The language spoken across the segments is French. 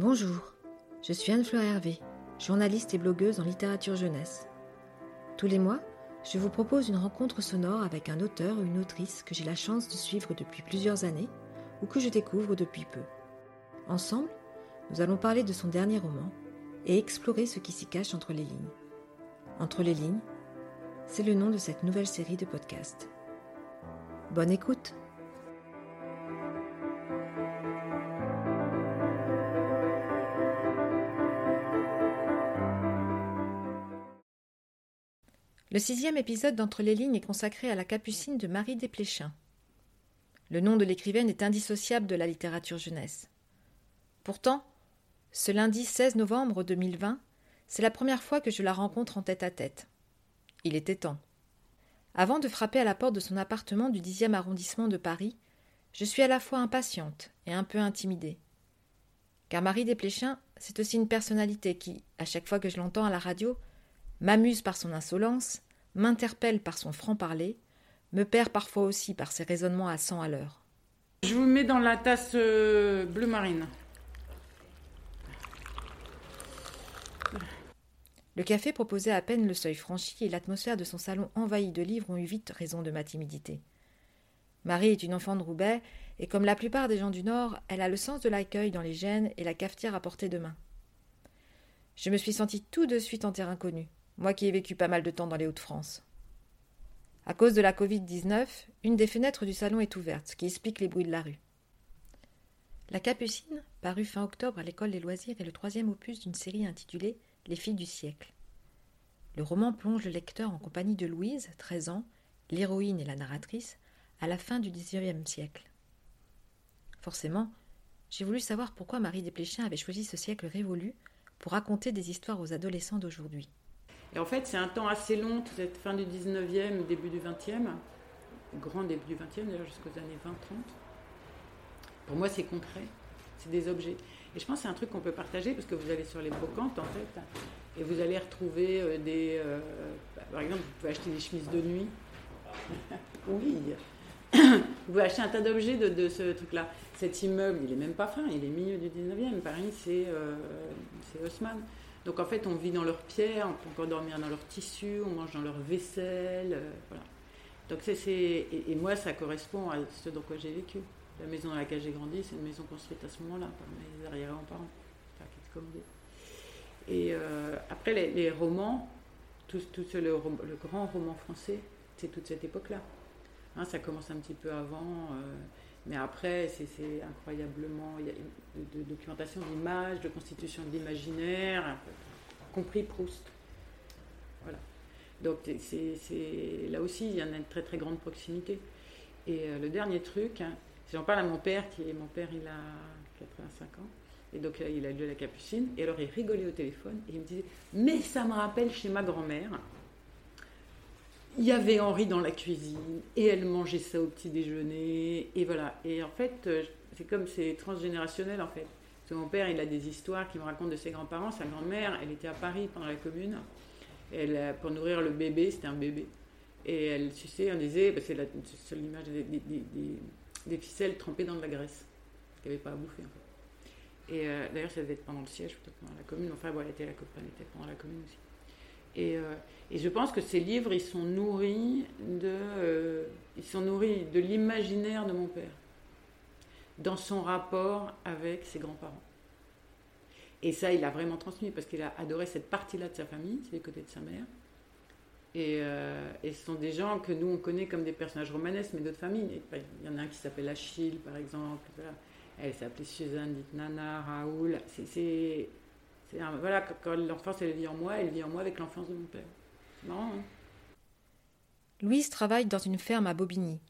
Bonjour, je suis Anne-Fleur Hervé, journaliste et blogueuse en littérature jeunesse. Tous les mois, je vous propose une rencontre sonore avec un auteur ou une autrice que j'ai la chance de suivre depuis plusieurs années ou que je découvre depuis peu. Ensemble, nous allons parler de son dernier roman et explorer ce qui s'y cache entre les lignes. Entre les lignes, c'est le nom de cette nouvelle série de podcasts. Bonne écoute Le sixième épisode d'Entre les lignes est consacré à la capucine de Marie Desplechin. Le nom de l'écrivaine est indissociable de la littérature jeunesse. Pourtant, ce lundi 16 novembre 2020, c'est la première fois que je la rencontre en tête à tête. Il était temps. Avant de frapper à la porte de son appartement du dixième arrondissement de Paris, je suis à la fois impatiente et un peu intimidée. Car Marie Desplechin, c'est aussi une personnalité qui, à chaque fois que je l'entends à la radio, m'amuse par son insolence, m'interpelle par son franc-parler, me perd parfois aussi par ses raisonnements à cent à l'heure. Je vous mets dans la tasse euh, bleu marine. Le café proposait à peine le seuil franchi et l'atmosphère de son salon envahi de livres ont eu vite raison de ma timidité. Marie est une enfant de Roubaix, et comme la plupart des gens du Nord, elle a le sens de l'accueil dans les gènes et la cafetière à portée de main. Je me suis sentie tout de suite en terrain connu moi qui ai vécu pas mal de temps dans les Hauts-de-France. À cause de la Covid-19, une des fenêtres du salon est ouverte, ce qui explique les bruits de la rue. La Capucine, parue fin octobre à l'école des loisirs, est le troisième opus d'une série intitulée Les filles du siècle. Le roman plonge le lecteur en compagnie de Louise, 13 ans, l'héroïne et la narratrice, à la fin du XIXe siècle. Forcément, j'ai voulu savoir pourquoi Marie Desplechin avait choisi ce siècle révolu pour raconter des histoires aux adolescents d'aujourd'hui. Et en fait, c'est un temps assez long, cette fin du 19e, début du 20e, grand début du 20e d'ailleurs, jusqu'aux années 20-30. Pour moi, c'est concret, c'est des objets. Et je pense que c'est un truc qu'on peut partager parce que vous allez sur les brocantes en fait, et vous allez retrouver euh, des. Euh, bah, par exemple, vous pouvez acheter des chemises de nuit. oui. vous pouvez acheter un tas d'objets de, ce truc-là. Cet immeuble, il est même pas fin, il est milieu du 19e. Paris, c'est euh, Haussmann. Donc en fait, on vit dans leurs pierres, on peut encore dormir dans leurs tissus, on mange dans leur vaisselle, euh, voilà. Donc c'est, et, moi, ça correspond à ce dans quoi j'ai vécu. La maison dans laquelle j'ai grandi, c'est une maison construite à ce moment-là par mes arrière-grands-parents, enfin, qui Et euh, après, les, romans, tout, tout le, le, grand roman français, c'est toute cette époque-là. Hein, ça commence un petit peu avant. Euh, mais après, c'est incroyablement. Il y a de, documentation d'images, de constitution d'imaginaire, compris Proust. Voilà. Donc, là aussi, il y a une très très grande proximité. Et euh, le dernier truc, hein, j'en parle à mon père, qui est mon père, il a 85 ans. Et donc, il a lu la capucine. Et alors, il rigolait au téléphone. Et il me disait Mais ça me rappelle chez ma grand-mère il y avait Henri dans la cuisine et elle mangeait ça au petit déjeuner et voilà. Et en fait euh, c'est comme c'est transgénérationnel en fait. Mon père il a des histoires qu'il me raconte de ses grands-parents. Sa grand-mère elle était à Paris pendant la commune. Elle pour nourrir le bébé c'était un bébé. Et elle suçait on disait c'est la seule image des, ficelles trempées dans de la graisse qu'elle n'avait pas à bouffer en fait. Et euh, d'ailleurs ça devait être pendant le siège peut-être pendant la commune. Enfin bon elle était, la, elle était pendant la commune aussi euh, et, je pense que ces livres, ils sont nourris de, euh, ils sont nourris de l'imaginaire de mon père, dans son rapport avec ses grands-parents. Et ça, il a vraiment transmis parce qu'il a adoré cette partie-là de sa famille, c'est les côtés de sa mère. Et, euh, ce sont des gens que nous, on connaît comme des personnages romanesques, mais d'autres familles. Il y en a un qui s'appelle Achille, par exemple. Elle s'appelait Suzanne, dite Nana, Raoul. C'est voilà, quand l'enfance elle vit en moi, elle vit en moi avec l'enfance de mon père. C'est hein Louise travaille dans une ferme à Bobigny.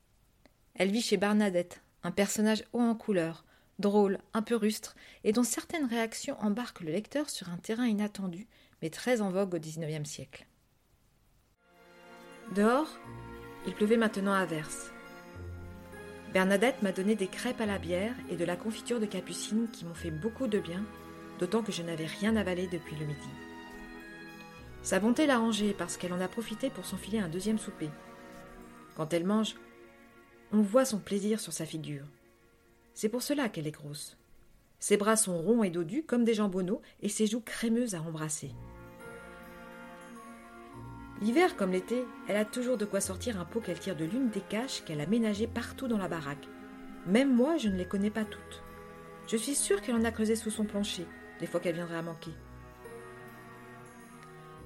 Elle vit chez Barnadette, un personnage haut en couleur, drôle, un peu rustre, et dont certaines réactions embarquent le lecteur sur un terrain inattendu, mais très en vogue au XIXe siècle. Dehors, il pleuvait maintenant à verse. Bernadette m'a donné des crêpes à la bière et de la confiture de capucine qui m'ont fait beaucoup de bien d'autant que je n'avais rien avalé depuis le midi. Sa bonté l'arrangeait parce qu'elle en a profité pour s'enfiler un deuxième souper. Quand elle mange, on voit son plaisir sur sa figure. C'est pour cela qu'elle est grosse. Ses bras sont ronds et dodus comme des jambonneaux et ses joues crémeuses à embrasser. L'hiver comme l'été, elle a toujours de quoi sortir un pot qu'elle tire de l'une des caches qu'elle a ménagées partout dans la baraque. Même moi, je ne les connais pas toutes. Je suis sûre qu'elle en a creusé sous son plancher, des fois qu'elle viendrait à manquer.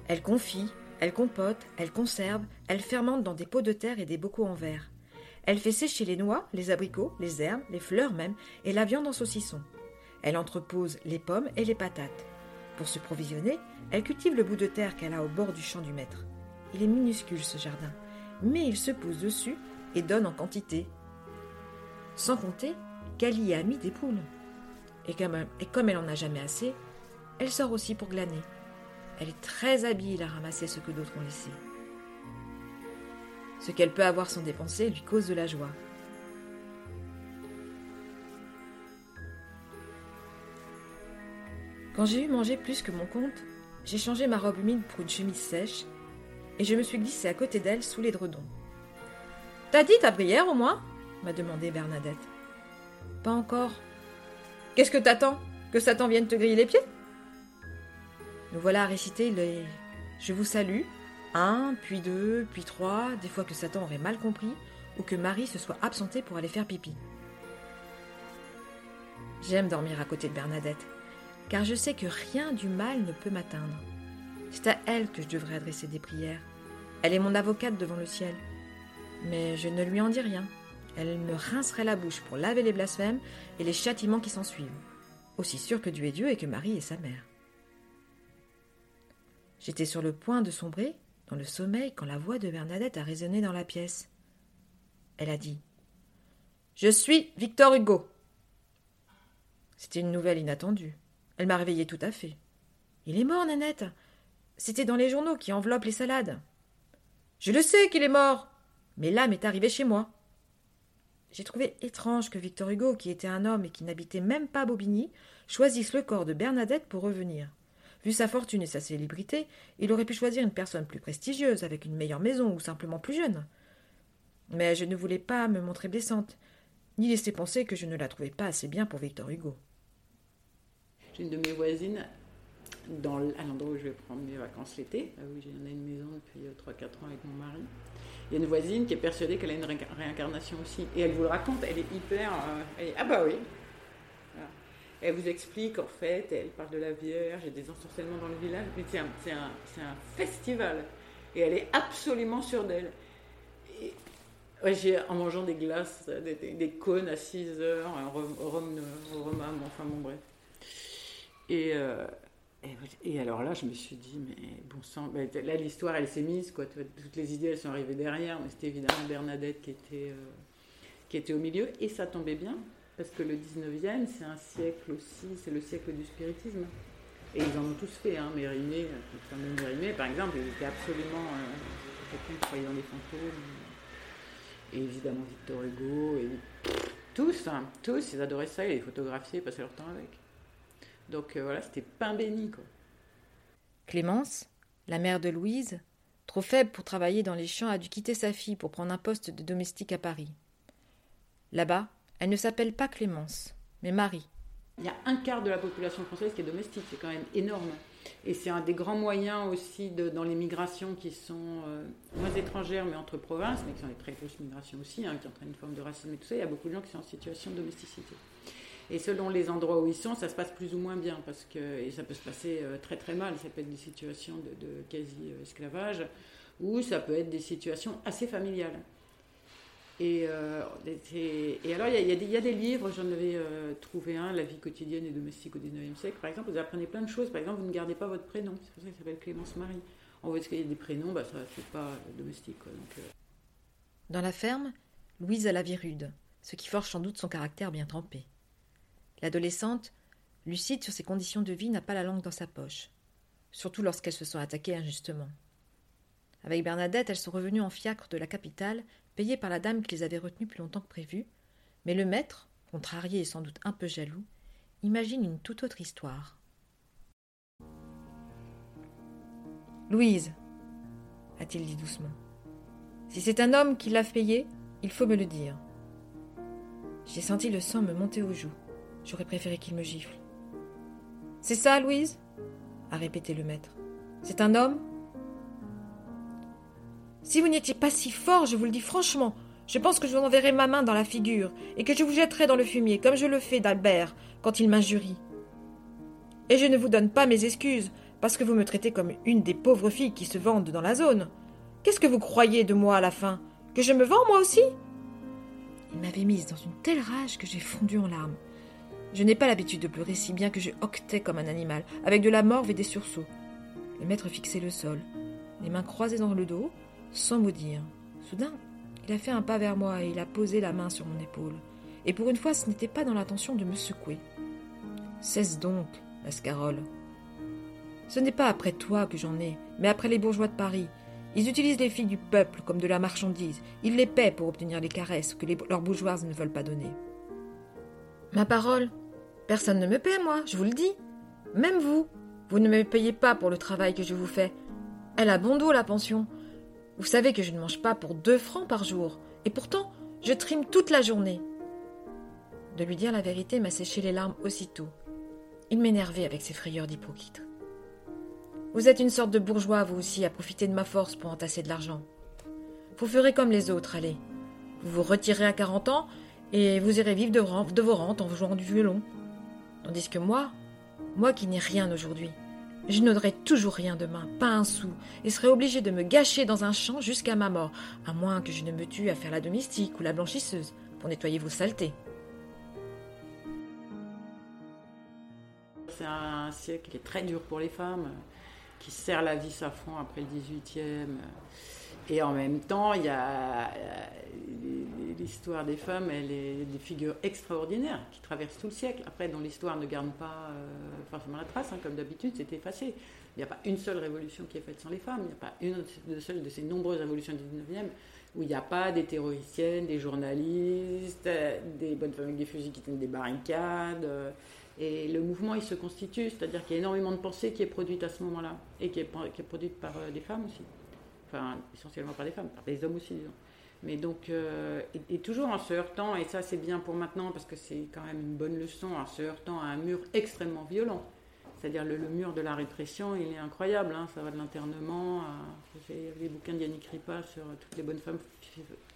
Elle confie, elle compote, elle conserve, elle fermente dans des pots de terre et des bocaux en verre. Elle fait sécher les noix, les abricots, les herbes, les fleurs même, et la viande en saucisson. Elle entrepose les pommes et les patates. Pour se provisionner, elle cultive le bout de terre qu'elle a au bord du champ du maître. Il est minuscule ce jardin, mais il se pousse dessus et donne en quantité. Sans compter qu'elle y a mis des poules. Et comme, elle en a jamais assez, elle sort aussi pour glaner. Elle est très habile à ramasser ce que d'autres ont laissé. Ce qu'elle peut avoir sans dépenser lui cause de la joie. Quand j'ai eu mangé plus que mon compte, j'ai changé ma robe humide pour une chemise sèche et je me suis glissée à côté d'elle sous l'édredon. T'as dit ta prière au moins? m'a demandé Bernadette. Pas encore. Qu'est-ce que t'attends Que Satan vienne te griller les pieds Nous voilà à réciter les Je vous salue, un, puis deux, puis trois, des fois que Satan aurait mal compris, ou que Marie se soit absentée pour aller faire pipi. J'aime dormir à côté de Bernadette, car je sais que rien du mal ne peut m'atteindre. C'est à elle que je devrais adresser des prières. Elle est mon avocate devant le ciel. Mais je ne lui en dis rien. Elle me rincerait la bouche pour laver les blasphèmes et les châtiments qui s'ensuivent. Aussi sûr que Dieu est Dieu et que Marie est sa mère. J'étais sur le point de sombrer dans le sommeil quand la voix de Bernadette a résonné dans la pièce. Elle a dit Je suis Victor Hugo. C'était une nouvelle inattendue. Elle m'a réveillée tout à fait. Il est mort, Nanette. C'était dans les journaux qui enveloppent les salades. Je le sais qu'il est mort. Mais l'âme est arrivée chez moi. J'ai trouvé étrange que Victor Hugo, qui était un homme et qui n'habitait même pas Bobigny, choisisse le corps de Bernadette pour revenir. Vu sa fortune et sa célébrité, il aurait pu choisir une personne plus prestigieuse, avec une meilleure maison ou simplement plus jeune. Mais je ne voulais pas me montrer blessante, ni laisser penser que je ne la trouvais pas assez bien pour Victor Hugo. J'ai une de mes voisines dans, l'endroit où je vais prendre mes vacances l'été. Ah oui, j'ai une maison depuis 3-4 euh, ans avec mon mari. Il y a une voisine qui est persuadée qu'elle a une réincarnation aussi. Et elle vous le raconte, elle est hyper. Euh, ah bah oui. Elle vous explique en fait, elle parle de la Vierge, a des ensorcellements dans le village. C'est un, un, festival. Et elle est absolument sûre d'elle. Ouais, en mangeant des glaces, des, des, cônes à 6 heures, un rhum, rhum, enfin bon bref. Et, euh, et, alors là, je me suis dit, mais bon sang, là l'histoire elle s'est mise, quoi. Toutes les idées elles sont arrivées derrière, mais c'était évidemment Bernadette qui était, euh, qui était au milieu, et ça tombait bien, parce que le 19e, c'est un siècle aussi, c'est le siècle du spiritisme. Et ils en ont tous fait, hein, Mérimée, Mérimée par exemple, il était absolument euh, quelqu'un qui croyait dans les fantômes, et évidemment Victor Hugo, et tous, hein, tous, ils adoraient ça, ils les photographiaient, passaient leur temps avec. Donc euh, voilà, c'était pain béni. Quoi. Clémence, la mère de Louise, trop faible pour travailler dans les champs, a dû quitter sa fille pour prendre un poste de domestique à Paris. Là-bas, elle ne s'appelle pas Clémence, mais Marie. Il y a un quart de la population française qui est domestique, c'est quand même énorme. Et c'est un des grands moyens aussi de, dans les migrations qui sont euh, moins étrangères, mais entre provinces, mais qui sont des très grosses migrations aussi, hein, qui entraînent une forme de racisme et tout ça. Il y a beaucoup de gens qui sont en situation de domesticité. Et selon les endroits où ils sont, ça se passe plus ou moins bien, parce que et ça peut se passer euh, très très mal. Ça peut être des situations de, quasi-esclavage, ou ça peut être des situations assez familiales. Et, euh, alors, il y, a des livres, j'en avais euh, trouvé un, La vie quotidienne et domestique au 19e siècle, par exemple, vous apprenez plein de choses. Par exemple, vous ne gardez pas votre prénom, c'est pour ça qu'il s'appelle Clémence Marie. En voit qu'il y a des prénoms, bah, ça fait pas domestique. Dans la ferme, Louise a la vie rude, ce qui forge sans doute son caractère bien trempé. L'adolescente, lucide sur ses conditions de vie, n'a pas la langue dans sa poche, surtout lorsqu'elle se sent attaquée injustement. Avec Bernadette, elles sont revenues en fiacre de la capitale, payées par la dame qui les avait retenues plus longtemps que prévu, mais le maître, contrarié et sans doute un peu jaloux, imagine une toute autre histoire. Louise, a-t-il dit doucement, si c'est un homme qui l'a payé, il faut me le dire. J'ai senti le sang me monter aux joues. J'aurais préféré qu'il me gifle. C'est ça, Louise? a répété le maître. C'est un homme? Si vous n'étiez pas si fort, je vous le dis franchement, je pense que je vous enverrai ma main dans la figure et que je vous jetterai dans le fumier, comme je le fais d'Albert quand il m'injurie. Et je ne vous donne pas mes excuses, parce que vous me traitez comme une des pauvres filles qui se vendent dans la zone. Qu'est-ce que vous croyez de moi à la fin? Que je me vends moi aussi? Il m'avait mise dans une telle rage que j'ai fondu en larmes. Je n'ai pas l'habitude de pleurer si bien que je hoquetais comme un animal, avec de la morve et des sursauts. Le maître fixait le sol, les mains croisées dans le dos, sans mot dire. Soudain, il a fait un pas vers moi et il a posé la main sur mon épaule. Et pour une fois, ce n'était pas dans l'intention de me secouer. Cesse donc, Lascarole. Ce n'est pas après toi que j'en ai, mais après les bourgeois de Paris. Ils utilisent les filles du peuple comme de la marchandise. Ils les paient pour obtenir les caresses que leurs bourgeoises ne veulent pas donner. Ma parole, personne ne me paie, moi, je vous le dis. Même vous, vous ne me payez pas pour le travail que je vous fais. Elle a bon dos, la pension. Vous savez que je ne mange pas pour deux francs par jour, et pourtant je trime toute la journée. De lui dire la vérité m'a séché les larmes aussitôt. Il m'énervait avec ses frayeurs d'hypocrite. Vous êtes une sorte de bourgeois, vous aussi, à profiter de ma force pour entasser de l'argent. Vous ferez comme les autres, allez. Vous vous retirez à quarante ans et vous irez vivre de, de vos rentes en jouant du violon. Tandis que moi, moi qui n'ai rien aujourd'hui, je n'aurai toujours rien demain, pas un sou, et serai obligé de me gâcher dans un champ jusqu'à ma mort, à moins que je ne me tue à faire la domestique ou la blanchisseuse pour nettoyer vos saletés. C'est un siècle qui est très dur pour les femmes, qui serre la vie à fond après le 18e. Et en même temps, il y a l'histoire des femmes, elle est des figures extraordinaires qui traversent tout le siècle. Après, dont l'histoire ne garde pas euh, forcément la trace, comme d'habitude, c'est effacé. Il n'y a pas une seule révolution qui est faite sans les femmes. Il n'y a pas une seule de ces nombreuses révolutions du 19e où il n'y a pas des terroriciennes, des journalistes, des bonnes femmes avec des fusils qui tiennent des barricades. Euh, et le mouvement, il se constitue, c'est-à-dire qu'il y a énormément de pensée qui est produite à ce moment-là, et qui est, qui produite par euh, des femmes aussi. Enfin, essentiellement par des femmes, par des hommes aussi, disons. Mais donc, euh, et, toujours en se heurtant, et ça c'est bien pour maintenant parce que c'est quand même une bonne leçon, en se heurtant à un mur extrêmement violent. C'est-à-dire le, mur de la répression, il est incroyable, hein, ça va de l'internement à. J'ai les bouquins d'Yannick Ripa sur toutes les bonnes femmes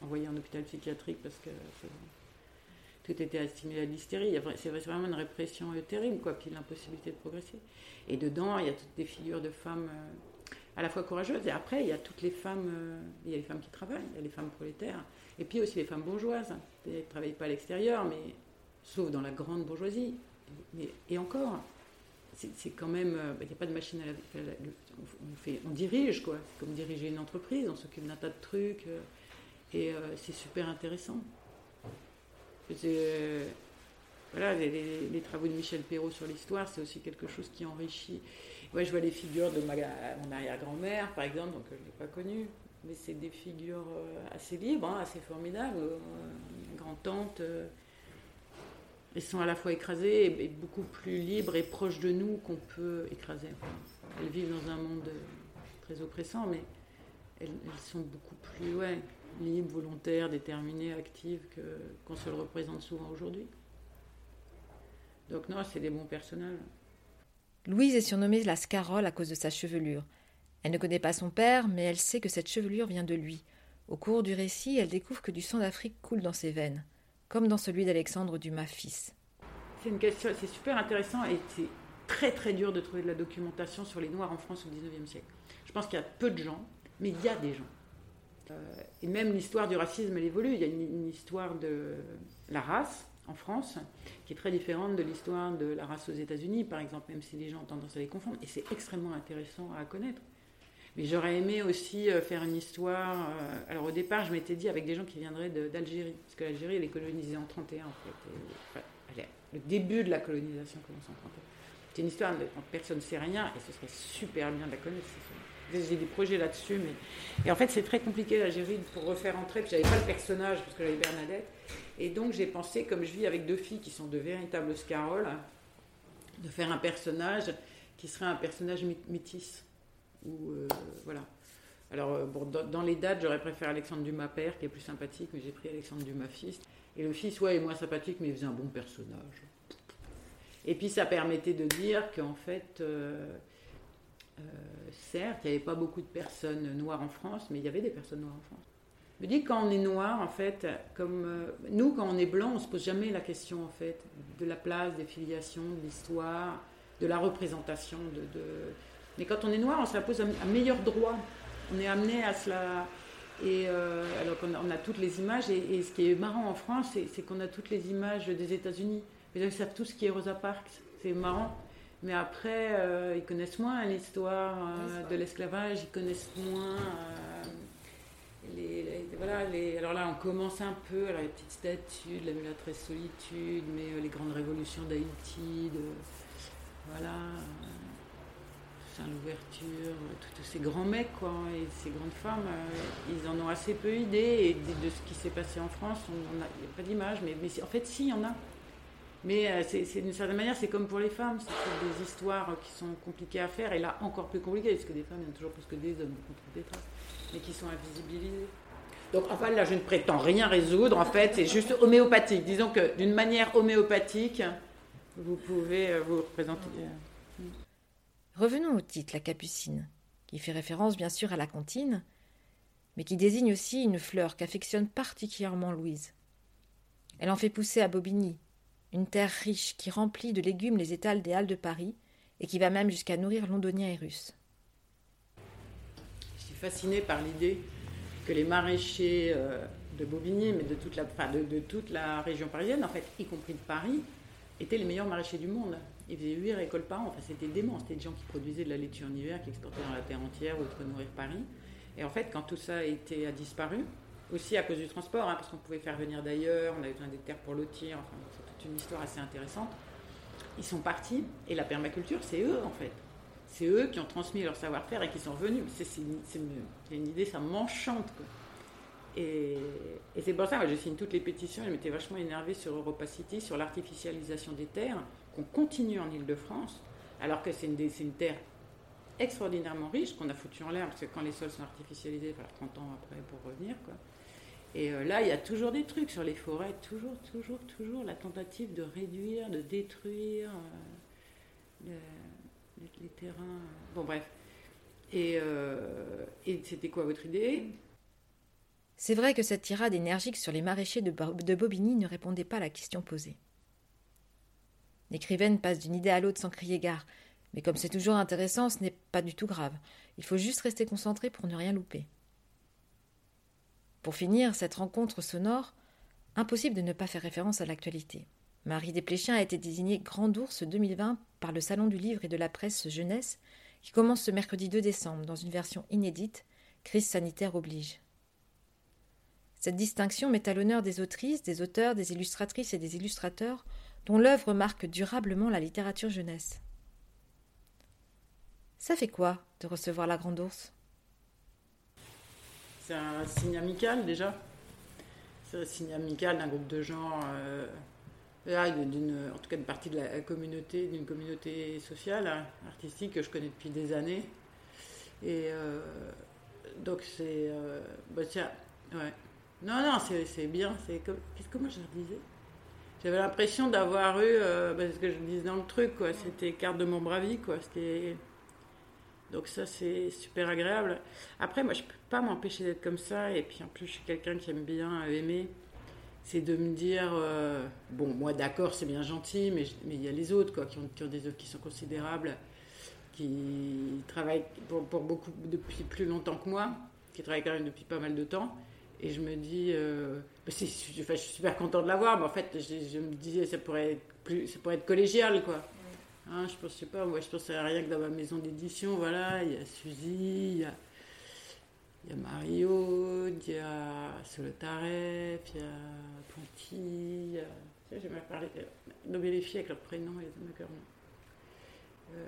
envoyées en hôpital psychiatrique parce que tout était assimilé à l'hystérie. C'est vraiment une répression euh, terrible, quoi, puis l'impossibilité de progresser. Et dedans, il y a toutes des figures de femmes. Euh, à la fois courageuse. Et après, il y a toutes les femmes, euh, il y a les femmes qui travaillent, il y a les femmes prolétaires, et puis aussi les femmes bourgeoises. Elles ne travaillent pas à l'extérieur, mais sauf dans la grande bourgeoisie. Et encore, c'est quand même, euh, il n'y a pas de machine à la, on, dirige quoi, comme diriger une entreprise, on s'occupe d'un tas de trucs, euh, et c'est super intéressant. Voilà, les, travaux de Michel Perrault sur l'histoire, c'est aussi quelque chose qui enrichit moi, je vois les figures de ma, mon arrière-grand-mère, par exemple, donc je ne l'ai pas connue. Mais c'est des figures euh, assez libres, hein, assez formidables. Euh, grand-tante, euh, elles sont à la fois écrasées et, beaucoup plus libres et proches de nous qu'on peut écraser. Elles vivent dans un monde très oppressant, mais elles, sont beaucoup plus ouais, libres, volontaires, déterminées, actives que, qu'on se le représente souvent aujourd'hui. Donc non, c'est des bons personnages. Louise est surnommée la Scarole à cause de sa chevelure. Elle ne connaît pas son père, mais elle sait que cette chevelure vient de lui. Au cours du récit, elle découvre que du sang d'Afrique coule dans ses veines, comme dans celui d'Alexandre Dumas fils. C'est une question, c'est super intéressant et c'est très très dur de trouver de la documentation sur les Noirs en France au XIXe siècle. Je pense qu'il y a peu de gens, mais il y a des gens. Euh, et même l'histoire du racisme, elle évolue. Il y a une histoire de la race, en France, qui est très différente de l'histoire de la race aux États-Unis, par exemple, même si les gens ont tendance à les confondre. Et c'est extrêmement intéressant à connaître. Mais j'aurais aimé aussi euh, faire une histoire. Euh, alors au départ, je m'étais dit avec des gens qui viendraient d'Algérie, parce que l'Algérie, elle est colonisée en 31 en fait. le début de la colonisation commence en 31. C'est une histoire dont personne ne sait rien, et ce serait super bien de la connaître. J'ai des projets là-dessus, mais et en fait c'est très compliqué l'Algérie pour refaire entrer. Puis j'avais pas le personnage parce que j'avais Bernadette. Et donc j'ai pensé, comme je vis avec deux filles qui sont de véritables scaroles, de faire un personnage qui serait un personnage métis. Ou, euh, voilà. Alors, euh, bon, dans, les dates, j'aurais préféré Alexandre Dumas père, qui est plus sympathique, mais j'ai pris Alexandre Dumas fils. Et le fils, ouais, est moins sympathique, mais il faisait un bon personnage. Et puis ça permettait de dire qu'en fait, certes, il n'y avait pas beaucoup de personnes noires en France, mais il y avait des personnes noires en France. Je me dis quand on est noir, en fait, comme nous, quand on est blanc, on se pose jamais la question, en fait, de la place, des filiations, de l'histoire, de la représentation. De, Mais quand on est noir, on se la pose un meilleur droit. On est amené à cela et euh, alors qu'on a, on a toutes les images, et, ce qui est marrant en France, c'est, qu'on a toutes les images des États-Unis. Gens savent tout ce qui est Rosa Parks, c'est marrant. Mais après, euh, ils connaissent moins l'histoire euh, de l'esclavage, ils connaissent moins. Les, voilà, les, alors là, on commence un peu, alors les petites statues de la mulâtresse solitude, mais les grandes révolutions d'Haïti, de, voilà l'ouverture, tous ces grands mecs quoi, et ces grandes femmes, euh, ils en ont assez peu idée et de, ce qui s'est passé en France, il n'y a pas d'image, mais, mais, en fait si, il y en a. Mais euh, d'une certaine manière, c'est comme pour les femmes, c'est des histoires qui sont compliquées à faire, et là encore plus compliquées, parce que des femmes, il y en a toujours plus que des hommes, mais qui sont invisibilisées. Donc en fait, là, je ne prétends rien résoudre, en fait, c'est juste homéopathique. Disons que d'une manière homéopathique, vous pouvez euh, vous représenter. Revenons au titre, la capucine, qui fait référence bien sûr à la comptine, mais qui désigne aussi une fleur qu'affectionne particulièrement Louise. Elle en fait pousser à Bobigny, une terre riche qui remplit de légumes les étals des Halles de Paris et qui va même jusqu'à nourrir londoniens et russes. Je suis fascinée par l'idée que les maraîchers euh, de Bobigny, mais de toute, la, région parisienne, en fait, y compris de Paris, étaient les meilleurs maraîchers du monde. Ils faisaient 8 récoltes par an. Enfin, c'était dément. C'était des gens qui produisaient de la laitue en hiver, qui exportaient dans la terre entière ou pour nourrir Paris. Et en fait, quand tout ça a, été, a disparu, aussi à cause du transport, hein, parce qu'on pouvait faire venir d'ailleurs, on avait besoin des terres pour lotir, enfin, c'est toute une histoire assez intéressante. Ils sont partis, et la permaculture, c'est eux en fait. C'est eux qui ont transmis leur savoir-faire et qui sont revenus. C'est une, idée, ça m'enchante. Et, c'est pour ça que je signe toutes les pétitions. Je m'étais vachement énervée sur Europa City, sur l'artificialisation des terres qu'on continue en Ile-de-France, alors que c'est une, terre extraordinairement riche qu'on a foutu en l'air, parce que quand les sols sont artificialisés, il va 30 ans après pour revenir. Quoi. Et euh, là, il y a toujours des trucs sur les forêts, toujours, toujours, toujours la tentative de réduire, de détruire euh, les, terrains. Bon, bref. Et, euh, c'était quoi votre idée? C'est vrai que cette tirade énergique sur les maraîchers de Bobigny ne répondait pas à la question posée. L'écrivaine passe d'une idée à l'autre sans crier gare. Mais comme c'est toujours intéressant, ce n'est pas du tout grave. Il faut juste rester concentré pour ne rien louper. Pour finir, cette rencontre sonore, impossible de ne pas faire référence à l'actualité. Marie Desplechin a été désignée Grand Ours 2020 par le Salon du Livre et de la Presse Jeunesse, qui commence ce mercredi 2 décembre dans une version inédite, crise sanitaire oblige. Cette distinction met à l'honneur des autrices, des auteurs, des illustratrices et des illustrateurs dont l'œuvre marque durablement la littérature jeunesse. Ça fait quoi de recevoir la Grande Ourse C'est un signe amical déjà. C'est un signe amical d'un groupe de gens, euh, d'une, en tout cas une partie de la communauté, d'une communauté sociale, hein, artistique que je connais depuis des années. Et euh, donc c'est. Euh, bah tiens. Non, non, c'est, bien. C'est qu'est-ce que moi je disais? J'avais l'impression d'avoir eu, euh, bah, que je disais dans le truc, quoi, c'était carte de mon bravi, quoi. Donc ça, c'est super agréable. Après, moi, je peux pas m'empêcher d'être comme ça. Et puis, en plus, je suis quelqu'un qui aime bien aimer. C'est de me dire, euh, bon, moi, d'accord, c'est bien gentil, mais il y a les autres, quoi, qui ont, des œuvres qui sont considérables, qui travaillent pour, pour, beaucoup depuis plus longtemps que moi, qui travaillent quand même depuis pas mal de temps. Et je me dis, euh, bah, je suis super content de l'avoir, mais en fait, je, me disais, ça pourrait plus, ça pourrait être collégial, quoi. Hein, je pense, sais pas, moi, je pensais à rien que dans ma maison d'édition, voilà, il y a Suzy, il y a, il y Mario, il y a Solotaref, il y a Ponty, a... J'ai mal parlé, nommer les filles avec leur prénom et euh,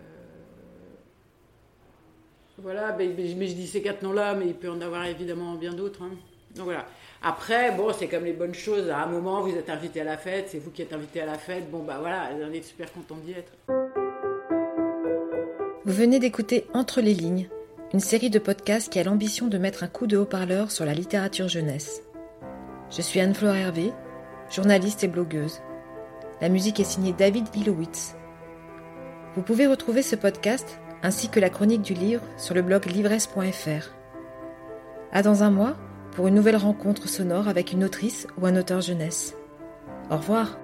voilà, mais, mais, je dis ces quatre noms-là, mais il peut en avoir évidemment bien d'autres. Hein. Donc voilà. Après, bon, c'est comme les bonnes choses. À un moment, vous êtes invité à la fête, c'est vous qui êtes invité à la fête. Bon, bah voilà, on est super content d'y être. Vous venez d'écouter Entre les lignes, une série de podcasts qui a l'ambition de mettre un coup de haut-parleur sur la littérature jeunesse. Je suis Anne-Fleur Hervé, journaliste et blogueuse. La musique est signée David Ilowitz Vous pouvez retrouver ce podcast ainsi que la chronique du livre sur le blog livresse.fr. À dans un mois pour une nouvelle rencontre sonore avec une autrice ou un auteur jeunesse. Au revoir.